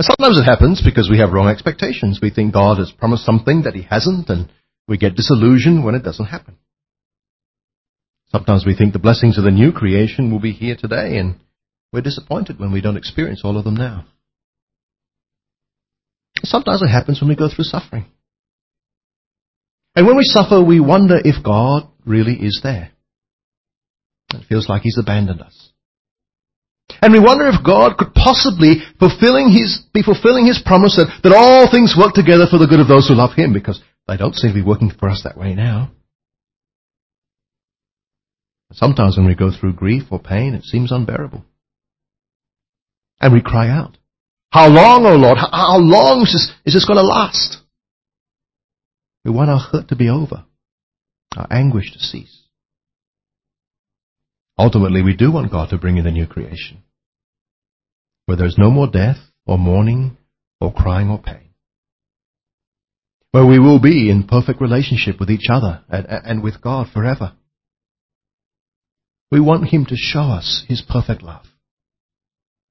Sometimes it happens because we have wrong expectations. We think God has promised something that He hasn't, and we get disillusioned when it doesn't happen. Sometimes we think the blessings of the new creation will be here today, and we're disappointed when we don't experience all of them now. Sometimes it happens when we go through suffering. And when we suffer, we wonder if God really is there. It feels like He's abandoned us. And we wonder if God could possibly fulfilling his, be fulfilling His promise that, that all things work together for the good of those who love Him, because they don't seem to be working for us that way now. Sometimes when we go through grief or pain, it seems unbearable. And we cry out, How long, O Lord? How long is this, is this going to last? We want our hurt to be over, our anguish to cease. Ultimately, we do want God to bring in the new creation, where there is no more death or mourning or crying or pain, where we will be in perfect relationship with each other and, and with God forever. We want Him to show us His perfect love.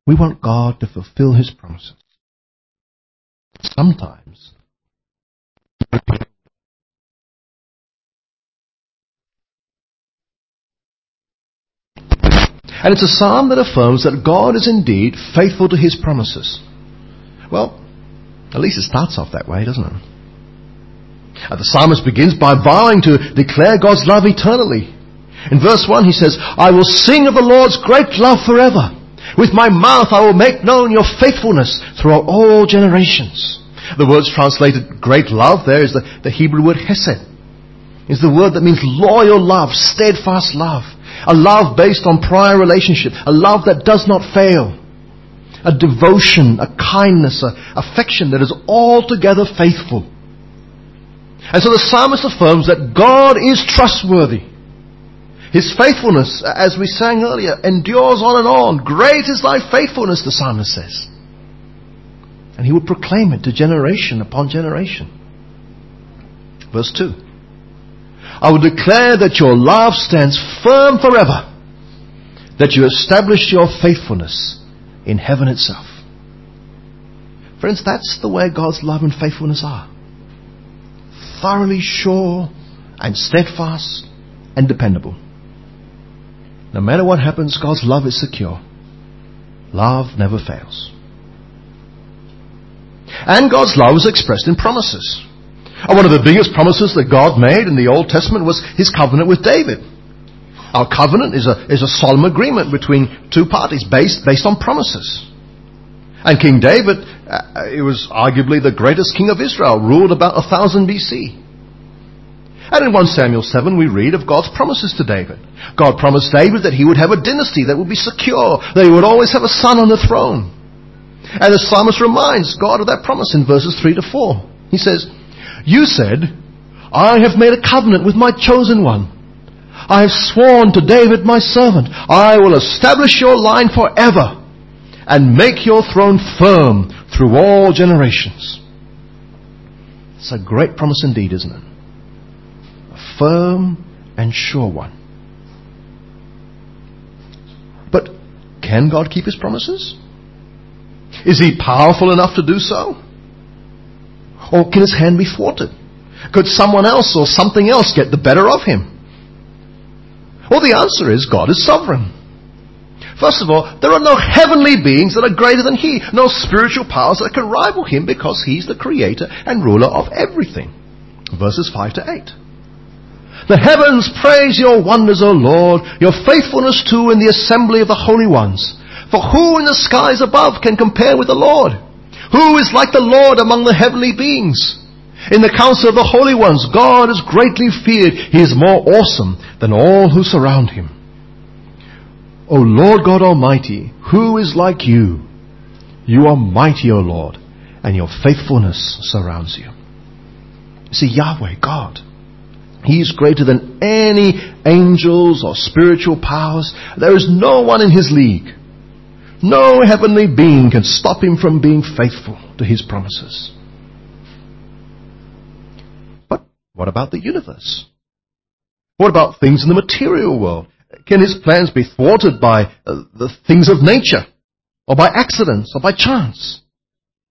We want God to fulfill His promises. Sometimes And it's a psalm that affirms that God is indeed faithful to his promises. Well, at least it starts off that way, doesn't it? And the psalmist begins by vowing to declare God's love eternally. In verse 1 he says, I will sing of the Lord's great love forever. With my mouth I will make known your faithfulness throughout all generations. The words translated great love there is the, the Hebrew word hesed. It's the word that means loyal love, steadfast love. A love based on prior relationship. A love that does not fail. A devotion, a kindness, a affection that is altogether faithful. And so the psalmist affirms that God is trustworthy. His faithfulness, as we sang earlier, endures on and on. Great is thy faithfulness, the psalmist says. And he would proclaim it to generation upon generation. Verse 2. I will declare that your love stands firm forever, that you established your faithfulness in heaven itself. Friends, that's the way God's love and faithfulness are. Thoroughly sure and steadfast and dependable. No matter what happens, God's love is secure. Love never fails. And God's love is expressed in promises. And one of the biggest promises that God made in the Old Testament was his covenant with David. Our covenant is a, is a solemn agreement between two parties based, based on promises. And King David, uh, he was arguably the greatest king of Israel, ruled about 1000 BC. And in 1 Samuel 7 we read of God's promises to David. God promised David that he would have a dynasty that would be secure, that he would always have a son on the throne. And the psalmist reminds God of that promise in verses 3 to 4. He says, you said, I have made a covenant with my chosen one. I have sworn to David my servant, I will establish your line forever and make your throne firm through all generations. It's a great promise indeed, isn't it? A firm and sure one. But can God keep his promises? Is he powerful enough to do so? Or can his hand be thwarted? Could someone else or something else get the better of him? Well, the answer is God is sovereign. First of all, there are no heavenly beings that are greater than He, no spiritual powers that can rival Him because He's the creator and ruler of everything. Verses 5 to 8. The heavens praise your wonders, O Lord, your faithfulness too in the assembly of the holy ones. For who in the skies above can compare with the Lord? Who is like the Lord among the heavenly beings? In the council of the holy ones, God is greatly feared. He is more awesome than all who surround him. O Lord God Almighty, who is like you? You are mighty, O Lord, and your faithfulness surrounds you. See, Yahweh, God, He is greater than any angels or spiritual powers. There is no one in His league. No heavenly being can stop him from being faithful to his promises. But what about the universe? What about things in the material world? Can his plans be thwarted by uh, the things of nature? Or by accidents? Or by chance?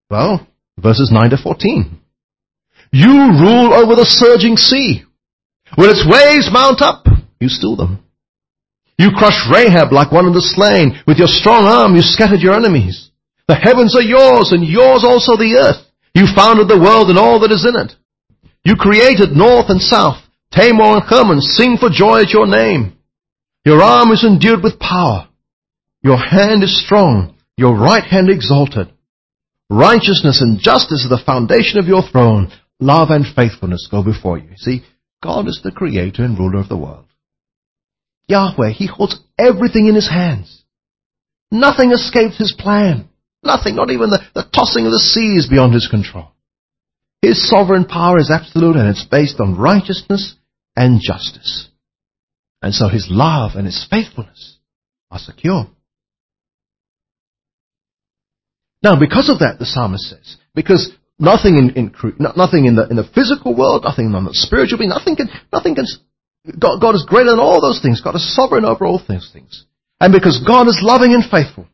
Well, verses 9 to 14. You rule over the surging sea. When its waves mount up, you still them. You crushed Rahab like one of the slain. With your strong arm you scattered your enemies. The heavens are yours and yours also the earth. You founded the world and all that is in it. You created north and south. Tabor and Hermon sing for joy at your name. Your arm is endued with power. Your hand is strong. Your right hand exalted. Righteousness and justice are the foundation of your throne. Love and faithfulness go before you. See, God is the creator and ruler of the world. Yahweh, He holds everything in His hands. Nothing escapes His plan. Nothing, not even the, the tossing of the seas beyond His control. His sovereign power is absolute and it's based on righteousness and justice. And so His love and His faithfulness are secure. Now, because of that, the psalmist says, because nothing in, in nothing in the in the physical world, nothing in the spiritual being, nothing can nothing can God, God is greater than all those things. God is sovereign over all those things. And because God is loving and faithful,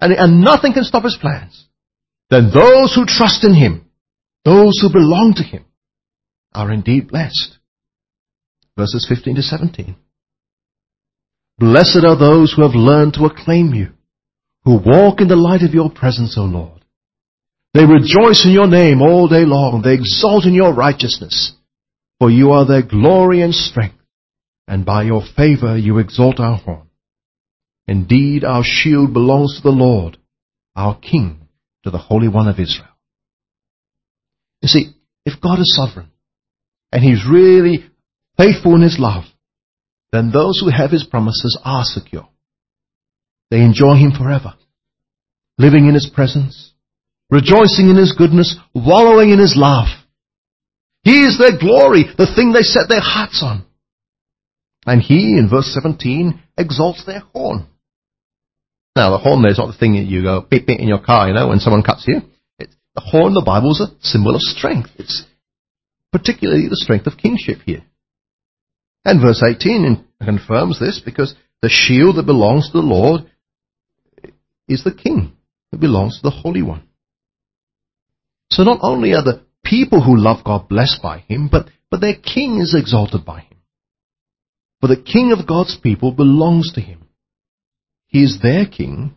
and, and nothing can stop His plans, then those who trust in Him, those who belong to Him, are indeed blessed. Verses 15 to 17. Blessed are those who have learned to acclaim you, who walk in the light of your presence, O Lord. They rejoice in your name all day long. They exult in your righteousness. For you are their glory and strength and by your favor you exalt our horn. Indeed, our shield belongs to the Lord, our King, to the Holy One of Israel. You see, if God is sovereign, and He's really faithful in His love, then those who have His promises are secure. They enjoy Him forever, living in His presence, rejoicing in His goodness, wallowing in His love. He is their glory, the thing they set their hearts on. And he, in verse 17, exalts their horn. Now, the horn there is not the thing that you go beep beep in your car, you know, when someone cuts you. It's, the horn the Bible is a symbol of strength. It's particularly the strength of kingship here. And verse 18 confirms this because the shield that belongs to the Lord is the king that belongs to the Holy One. So not only are the people who love God blessed by him, but, but their king is exalted by him. For the king of God's people belongs to him. He is their king,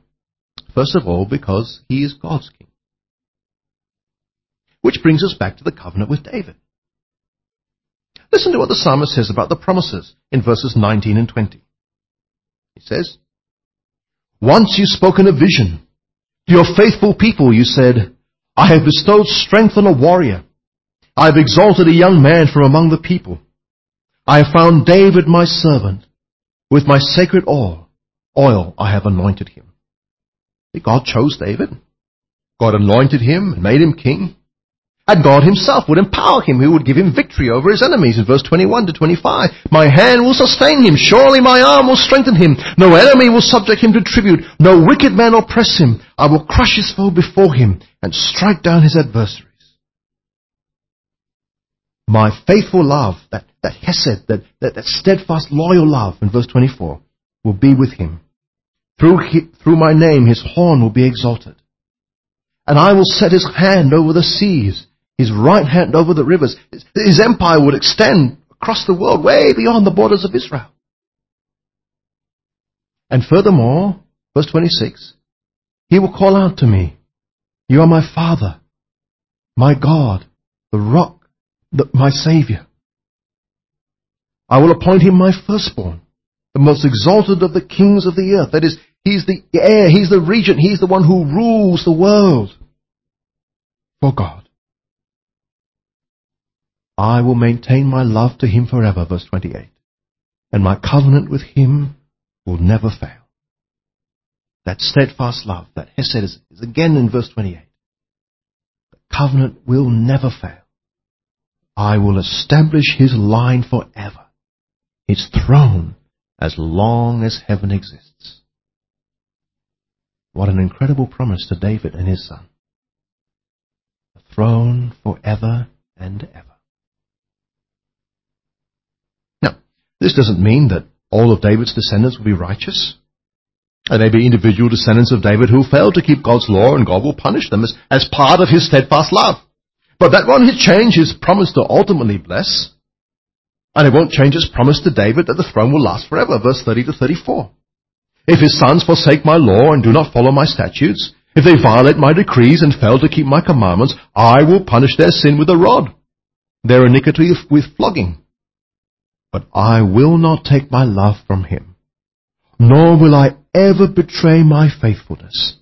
first of all, because he is God's king. Which brings us back to the covenant with David. Listen to what the psalmist says about the promises in verses 19 and 20. He says, Once you spoke in a vision. To your faithful people you said, I have bestowed strength on a warrior. I have exalted a young man from among the people. I have found David my servant. With my sacred oil, oil I have anointed him. God chose David. God anointed him and made him king. And God himself would empower him, who would give him victory over his enemies in verse 21 to 25. My hand will sustain him. Surely my arm will strengthen him. No enemy will subject him to tribute. No wicked man oppress him. I will crush his foe before him and strike down his adversary. My faithful love, that, that hesed, that, that, that steadfast, loyal love in verse 24, will be with him. Through, he, through my name, his horn will be exalted. And I will set his hand over the seas, his right hand over the rivers. His, his empire would extend across the world, way beyond the borders of Israel. And furthermore, verse 26, he will call out to me, You are my Father, my God, the rock the, my Savior. I will appoint him my firstborn, the most exalted of the kings of the earth. That is, he's the heir, he's the regent, he's the one who rules the world for God. I will maintain my love to him forever, verse 28, and my covenant with him will never fail. That steadfast love, that Hesed is, is again in verse 28. The covenant will never fail. I will establish his line forever, his throne as long as heaven exists. What an incredible promise to David and his son. A throne forever and ever. Now, this doesn't mean that all of David's descendants will be righteous. There may be individual descendants of David who fail to keep God's law and God will punish them as, as part of his steadfast love. But that won't change his promise to ultimately bless. And it won't change his promise to David that the throne will last forever. Verse 30 to 34. If his sons forsake my law and do not follow my statutes, if they violate my decrees and fail to keep my commandments, I will punish their sin with a rod, their iniquity with flogging. But I will not take my love from him, nor will I ever betray my faithfulness.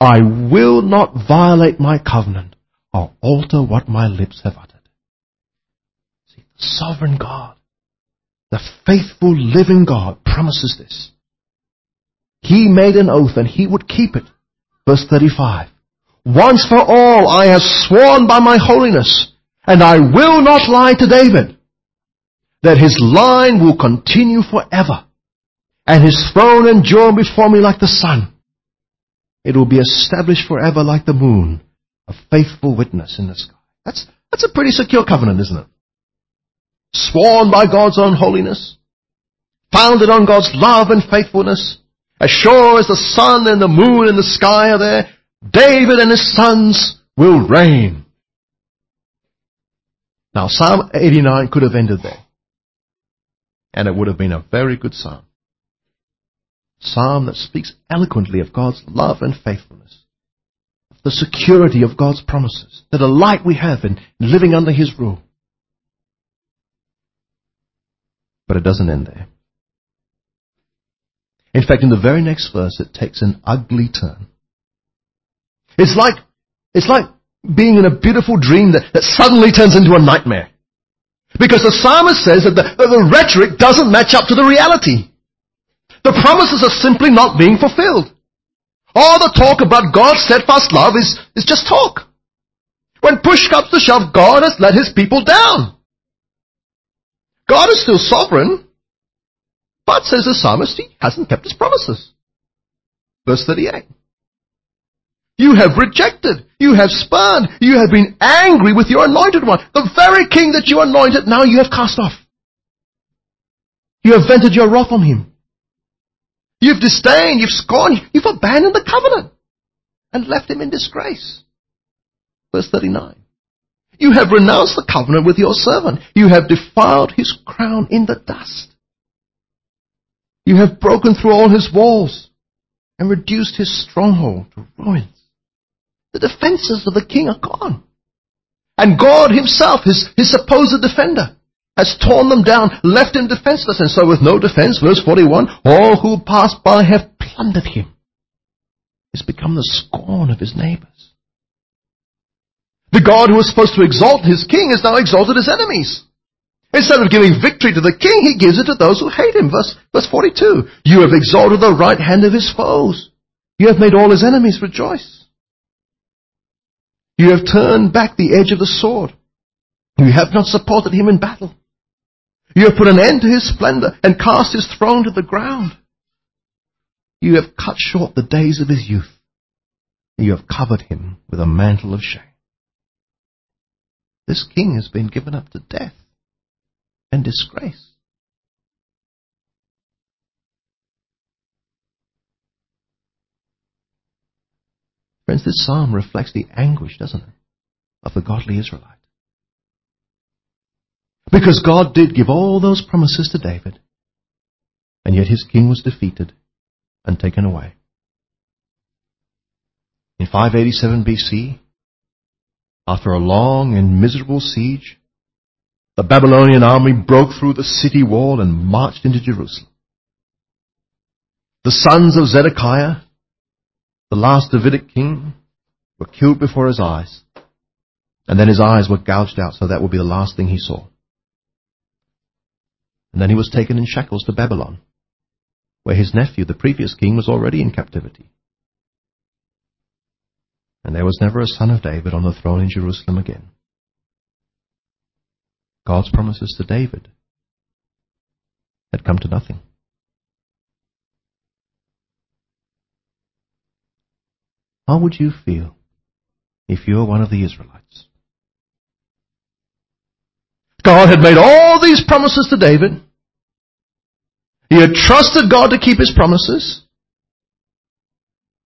I will not violate my covenant or alter what my lips have uttered. Sovereign God, the faithful living God promises this. He made an oath and he would keep it. Verse 35. Once for all I have sworn by my holiness, and I will not lie to David, that his line will continue forever, and his throne endure before me like the sun. It will be established forever like the moon, a faithful witness in the sky. That's, that's a pretty secure covenant, isn't it? Sworn by God's own holiness, founded on God's love and faithfulness, as sure as the sun and the moon and the sky are there, David and his sons will reign. Now Psalm 89 could have ended there. And it would have been a very good psalm. Psalm that speaks eloquently of God's love and faithfulness. The security of God's promises. The delight we have in living under His rule. But it doesn't end there. In fact, in the very next verse, it takes an ugly turn. It's like, it's like being in a beautiful dream that, that suddenly turns into a nightmare. Because the psalmist says that the, that the rhetoric doesn't match up to the reality. The promises are simply not being fulfilled. All the talk about God's steadfast love is, is just talk. When push comes to shove, God has let his people down. God is still sovereign, but, says the psalmist, he hasn't kept his promises. Verse 38. You have rejected. You have spurned. You have been angry with your anointed one. The very king that you anointed, now you have cast off. You have vented your wrath on him. You've disdained, you've scorned, you've abandoned the covenant and left him in disgrace. Verse 39. You have renounced the covenant with your servant. You have defiled his crown in the dust. You have broken through all his walls and reduced his stronghold to ruins. The defenses of the king are gone. And God himself, his, his supposed defender, has torn them down, left him defenseless, and so with no defense, verse 41, all who pass by have plundered him. He's become the scorn of his neighbors. The God who was supposed to exalt his king has now exalted his enemies. Instead of giving victory to the king, he gives it to those who hate him. Verse, verse 42. You have exalted the right hand of his foes. You have made all his enemies rejoice. You have turned back the edge of the sword. You have not supported him in battle. You have put an end to his splendor and cast his throne to the ground. You have cut short the days of his youth. You have covered him with a mantle of shame. This king has been given up to death and disgrace. Friends, this psalm reflects the anguish, doesn't it, of the godly Israelite. Because God did give all those promises to David, and yet his king was defeated and taken away. In 587 BC, after a long and miserable siege, the Babylonian army broke through the city wall and marched into Jerusalem. The sons of Zedekiah, the last Davidic king, were killed before his eyes. And then his eyes were gouged out, so that would be the last thing he saw. And then he was taken in shackles to Babylon, where his nephew, the previous king, was already in captivity. And there was never a son of David on the throne in Jerusalem again. God's promises to David had come to nothing. How would you feel if you were one of the Israelites? God had made all these promises to David. He had trusted God to keep his promises.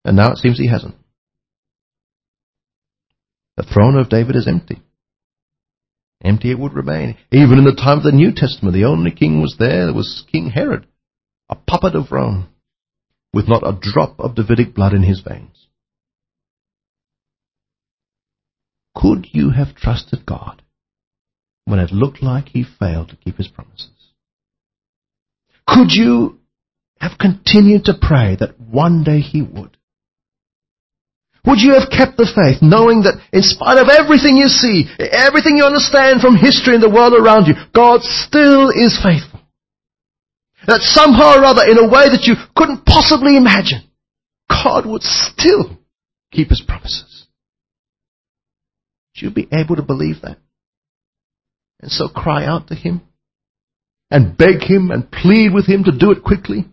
And now it seems he hasn't. The throne of David is empty. Empty it would remain. Even in the time of the New Testament, the only king was there, was King Herod, a puppet of Rome, with not a drop of Davidic blood in his veins. Could you have trusted God when it looked like he failed to keep his promises? Could you have continued to pray that one day he would? Would you have kept the faith, knowing that in spite of everything you see, everything you understand from history and the world around you, God still is faithful? That somehow or other, in a way that you couldn't possibly imagine, God would still keep His promises. Would you be able to believe that? And so cry out to Him and beg Him and plead with Him to do it quickly?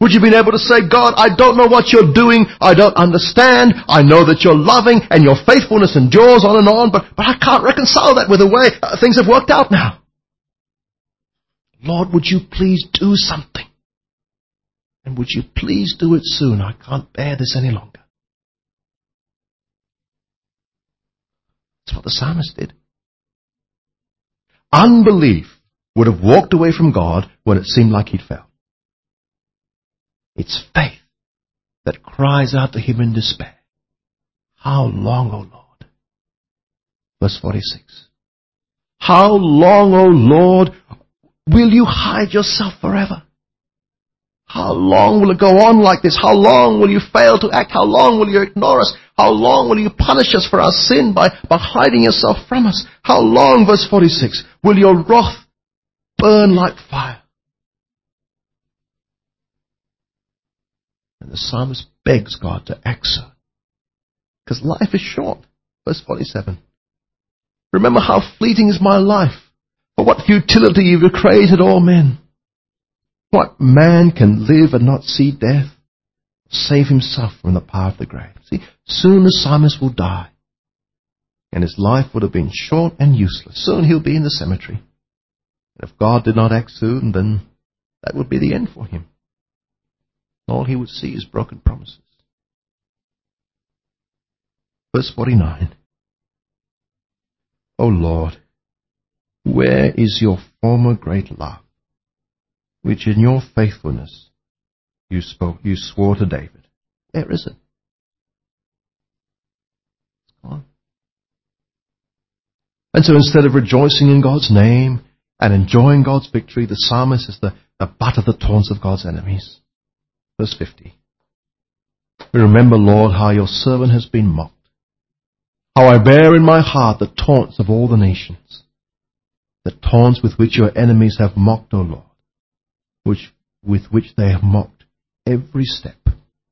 Would you have been able to say, God, I don't know what you're doing. I don't understand. I know that you're loving and your faithfulness endures on and on, but, but I can't reconcile that with the way uh, things have worked out now. Lord, would you please do something? And would you please do it soon? I can't bear this any longer. That's what the psalmist did. Unbelief would have walked away from God when it seemed like he'd failed. It's faith that cries out to him in despair. How long, O Lord? Verse 46. How long, O Lord, will you hide yourself forever? How long will it go on like this? How long will you fail to act? How long will you ignore us? How long will you punish us for our sin by, by hiding yourself from us? How long, verse 46, will your wrath burn like fire? And the psalmist begs God to act so. Because life is short. Verse 47. Remember how fleeting is my life. For what futility you've created all men. What man can live and not see death? Save himself from the power of the grave. See, soon the psalmist will die. And his life would have been short and useless. Soon he'll be in the cemetery. And if God did not act soon, then that would be the end for him. All he would see is broken promises. Verse 49. O Lord, where is your former great love, which in your faithfulness you spoke, you swore to David? Where is it? It's gone. And so instead of rejoicing in God's name and enjoying God's victory, the psalmist is the, the butt of the taunts of God's enemies. Verse 50. We remember, Lord, how your servant has been mocked. How I bear in my heart the taunts of all the nations. The taunts with which your enemies have mocked, O Lord. Which, with which they have mocked every step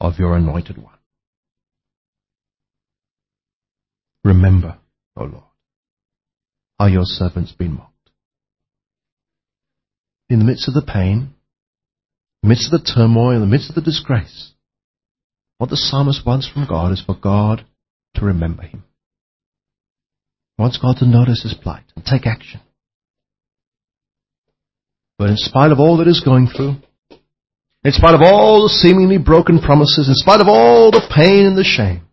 of your anointed one. Remember, O Lord, how your servant's been mocked. In the midst of the pain, the midst of the turmoil, in the midst of the disgrace, what the psalmist wants from God is for God to remember him. He wants God to notice his plight and take action. But in spite of all that he's going through, in spite of all the seemingly broken promises, in spite of all the pain and the shame,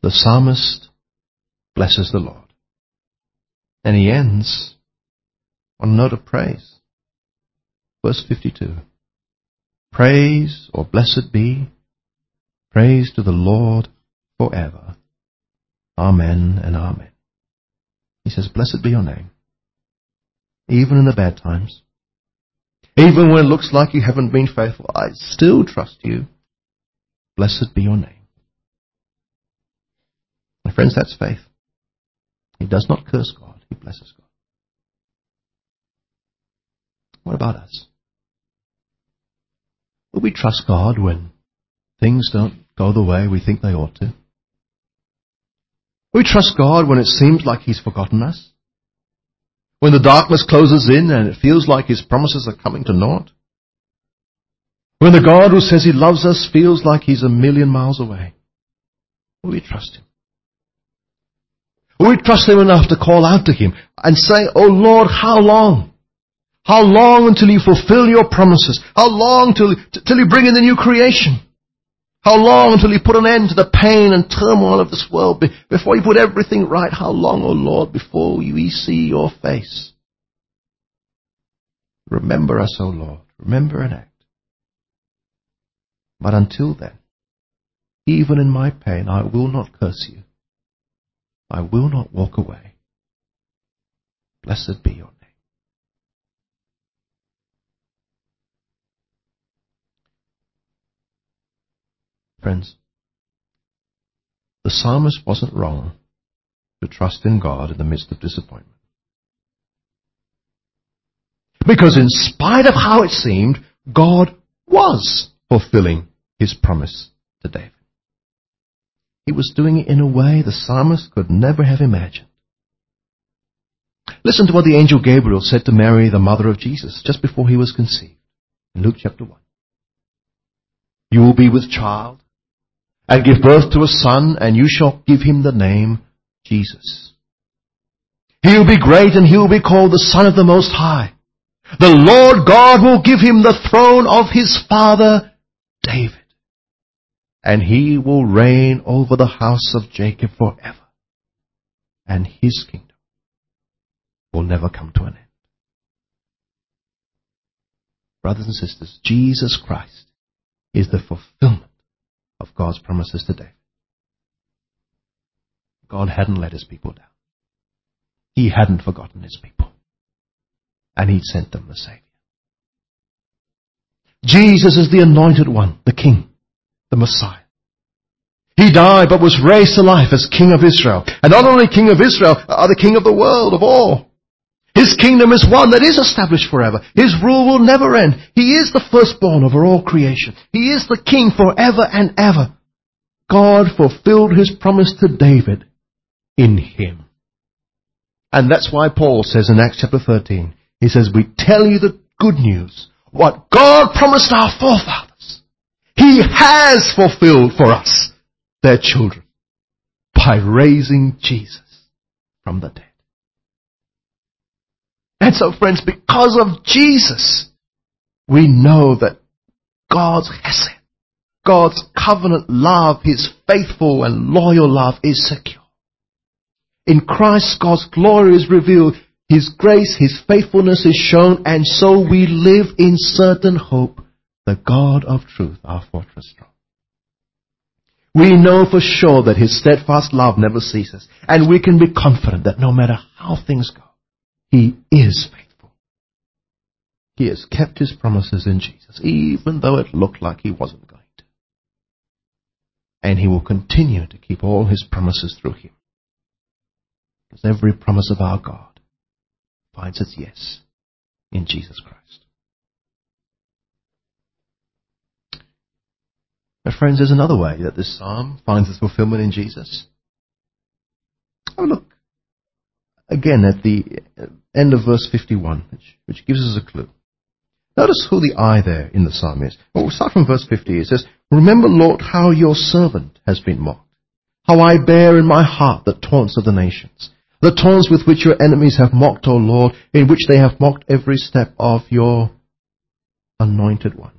the psalmist blesses the Lord. And he ends on a note of praise. Verse 52. Praise or blessed be, praise to the Lord forever. Amen and amen. He says, blessed be your name. Even in the bad times. Even when it looks like you haven't been faithful, I still trust you. Blessed be your name. My friends, that's faith. He does not curse God, he blesses God. What about us? Will we trust God when things don't go the way we think they ought to? We trust God when it seems like He's forgotten us? When the darkness closes in and it feels like His promises are coming to naught? When the God who says He loves us feels like He's a million miles away? Will we trust Him? Will we trust Him enough to call out to Him and say, Oh Lord, how long? How long until you fulfill your promises? How long till, till you bring in the new creation? How long until you put an end to the pain and turmoil of this world before you put everything right? How long, O oh Lord, before we see your face? Remember us, O oh Lord. Remember and act. But until then, even in my pain, I will not curse you. I will not walk away. Blessed be your name. Friends, the psalmist wasn't wrong to trust in God in the midst of disappointment. Because in spite of how it seemed, God was fulfilling his promise to David. He was doing it in a way the psalmist could never have imagined. Listen to what the angel Gabriel said to Mary, the mother of Jesus, just before he was conceived, in Luke chapter 1. You will be with child and give birth to a son, and you shall give him the name Jesus. He will be great, and he will be called the Son of the Most High. The Lord God will give him the throne of his father David and he will reign over the house of Jacob forever, and his kingdom will never come to an end. Brothers and sisters, Jesus Christ is the fulfillment of God's promises today. God hadn't let his people down. He hadn't forgotten his people. And he'd sent them the Savior. Jesus is the anointed one, the King the Messiah. He died but was raised to life as King of Israel. And not only King of Israel, are the King of the world, of all. His kingdom is one that is established forever. His rule will never end. He is the firstborn over all creation. He is the King forever and ever. God fulfilled His promise to David in Him. And that's why Paul says in Acts chapter 13, he says, we tell you the good news, what God promised our forefathers he has fulfilled for us, their children, by raising Jesus from the dead. And so friends, because of Jesus, we know that God's hesed, God's covenant love, His faithful and loyal love is secure. In Christ, God's glory is revealed, His grace, His faithfulness is shown, and so we live in certain hope the God of truth, our fortress strong. We know for sure that His steadfast love never ceases, and we can be confident that no matter how things go, He is faithful. He has kept His promises in Jesus, even though it looked like He wasn't going to. And He will continue to keep all His promises through Him. Because every promise of our God finds its yes in Jesus Christ. But friends, there's another way that this psalm finds its fulfillment in Jesus. A look again at the end of verse 51, which, which gives us a clue. Notice who the I there in the psalm is. Well, we'll start from verse 50. It says, Remember, Lord, how your servant has been mocked, how I bear in my heart the taunts of the nations, the taunts with which your enemies have mocked, O Lord, in which they have mocked every step of your anointed one.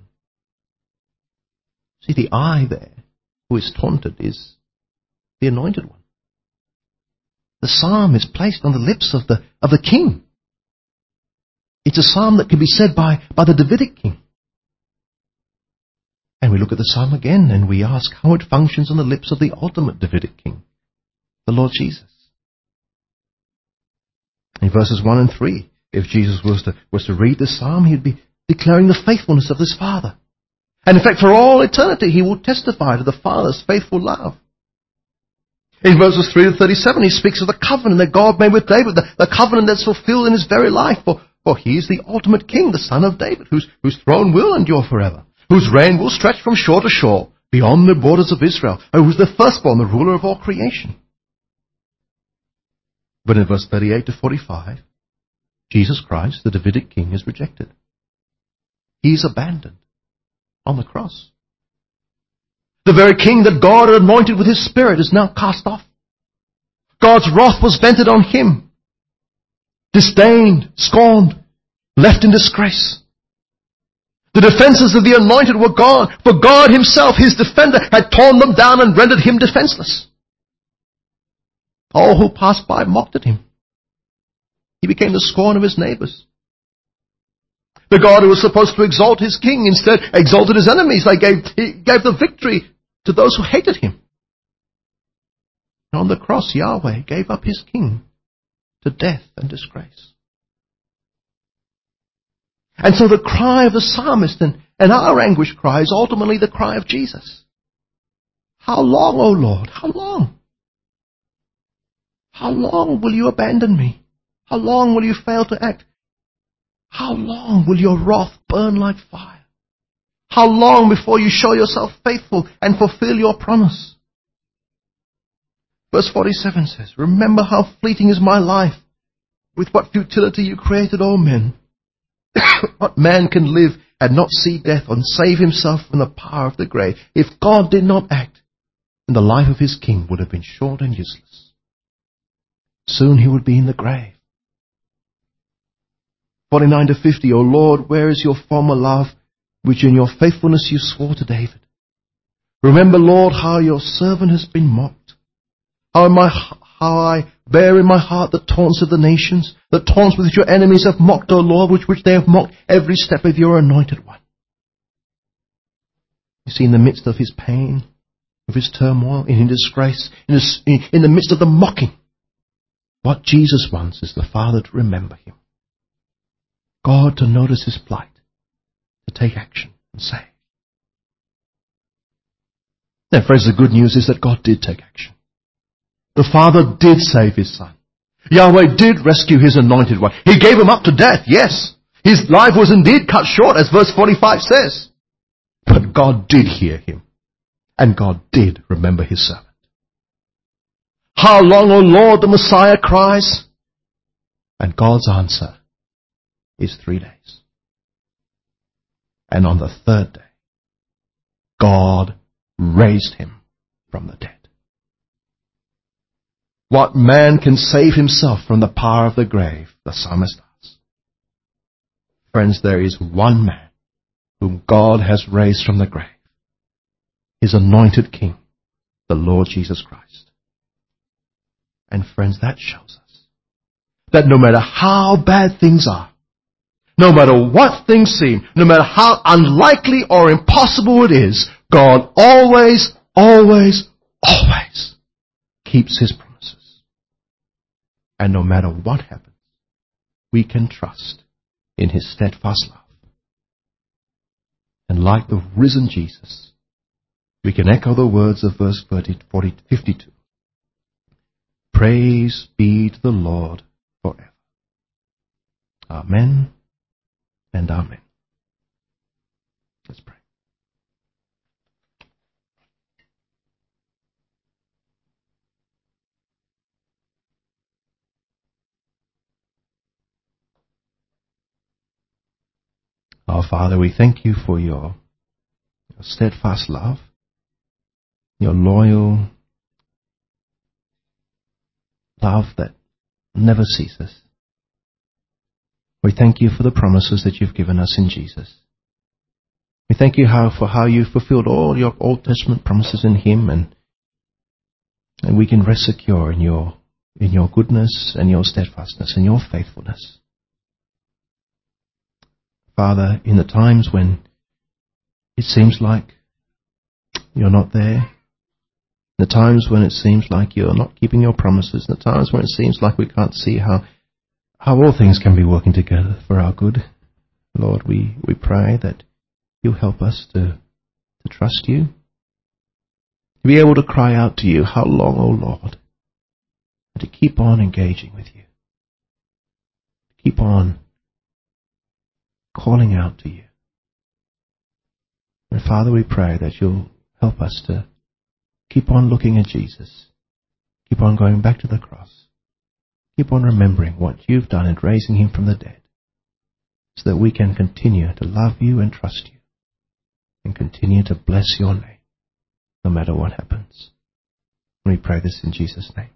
See, the I there who is taunted is the anointed one. The psalm is placed on the lips of the, of the king. It's a psalm that can be said by, by the Davidic king. And we look at the psalm again and we ask how it functions on the lips of the ultimate Davidic king, the Lord Jesus. In verses 1 and 3, if Jesus was to, was to read the psalm, he'd be declaring the faithfulness of his Father. And in fact, for all eternity, he will testify to the Father's faithful love. In verses 3 to 37, he speaks of the covenant that God made with David, the, the covenant that's fulfilled in his very life. For, for he is the ultimate king, the son of David, whose, whose throne will endure forever, whose reign will stretch from shore to shore, beyond the borders of Israel, and who's the firstborn, the ruler of all creation. But in verse 38 to 45, Jesus Christ, the Davidic king, is rejected. He is abandoned on the cross. The very king that God had anointed with his spirit is now cast off. God's wrath was vented on him. Disdained, scorned, left in disgrace. The defenses of the anointed were gone, for God himself, his defender, had torn them down and rendered him defenseless. All who passed by mocked at him. He became the scorn of his neighbors. The God who was supposed to exalt his king instead exalted his enemies. They gave, he gave the victory to those who hated him. And on the cross, Yahweh gave up his king to death and disgrace. And so the cry of the psalmist and, and our anguish cry is ultimately the cry of Jesus. How long, O Lord? How long? How long will you abandon me? How long will you fail to act? How long will your wrath burn like fire? How long before you show yourself faithful and fulfill your promise? Verse 47 says, Remember how fleeting is my life. With what futility you created all men. what man can live and not see death and save himself from the power of the grave? If God did not act, then the life of his king would have been short and useless. Soon he would be in the grave. 49 to 50, O Lord, where is your former love, which in your faithfulness you swore to David? Remember, Lord, how your servant has been mocked how, my, how I bear in my heart the taunts of the nations, the taunts with which your enemies have mocked, O Lord, with which they have mocked every step of your anointed one. You see, in the midst of his pain, of his turmoil, in his disgrace, in, his, in, in the midst of the mocking, what Jesus wants is the Father to remember him. God to notice his plight, to take action and save. Now, friends, the good news is that God did take action. The Father did save His Son. Yahweh did rescue His anointed one. He gave him up to death, yes. His life was indeed cut short, as verse 45 says. But God did hear him. And God did remember His servant. How long, O Lord, the Messiah cries? And God's answer is three days. And on the third day, God raised him from the dead. What man can save himself from the power of the grave? The psalmist asks. Friends, there is one man whom God has raised from the grave. His anointed King, the Lord Jesus Christ. And friends, that shows us that no matter how bad things are, no matter what things seem, no matter how unlikely or impossible it is, God always, always, always keeps His promises. And no matter what happens, we can trust in His steadfast love. And like the risen Jesus, we can echo the words of verse 30, 40, 52. Praise be to the Lord forever. Amen and amen. Let's pray. Our Father, we thank you for your, your steadfast love, your loyal love that never ceases. We thank you for the promises that you've given us in Jesus. We thank you how, for how you fulfilled all your Old Testament promises in Him and, and we can rest secure in your, in your goodness and your steadfastness and your faithfulness. Father, in the times when it seems like you're not there, the times when it seems like you're not keeping your promises, the times when it seems like we can't see how, how all things can be working together for our good, Lord, we, we pray that you help us to, to trust you, to be able to cry out to you, how long, O Lord, and to keep on engaging with you, keep on calling out to you. And Father, we pray that you'll help us to keep on looking at Jesus, keep on going back to the cross, keep on remembering what you've done in raising him from the dead, so that we can continue to love you and trust you, and continue to bless your name, no matter what happens. We pray this in Jesus' name.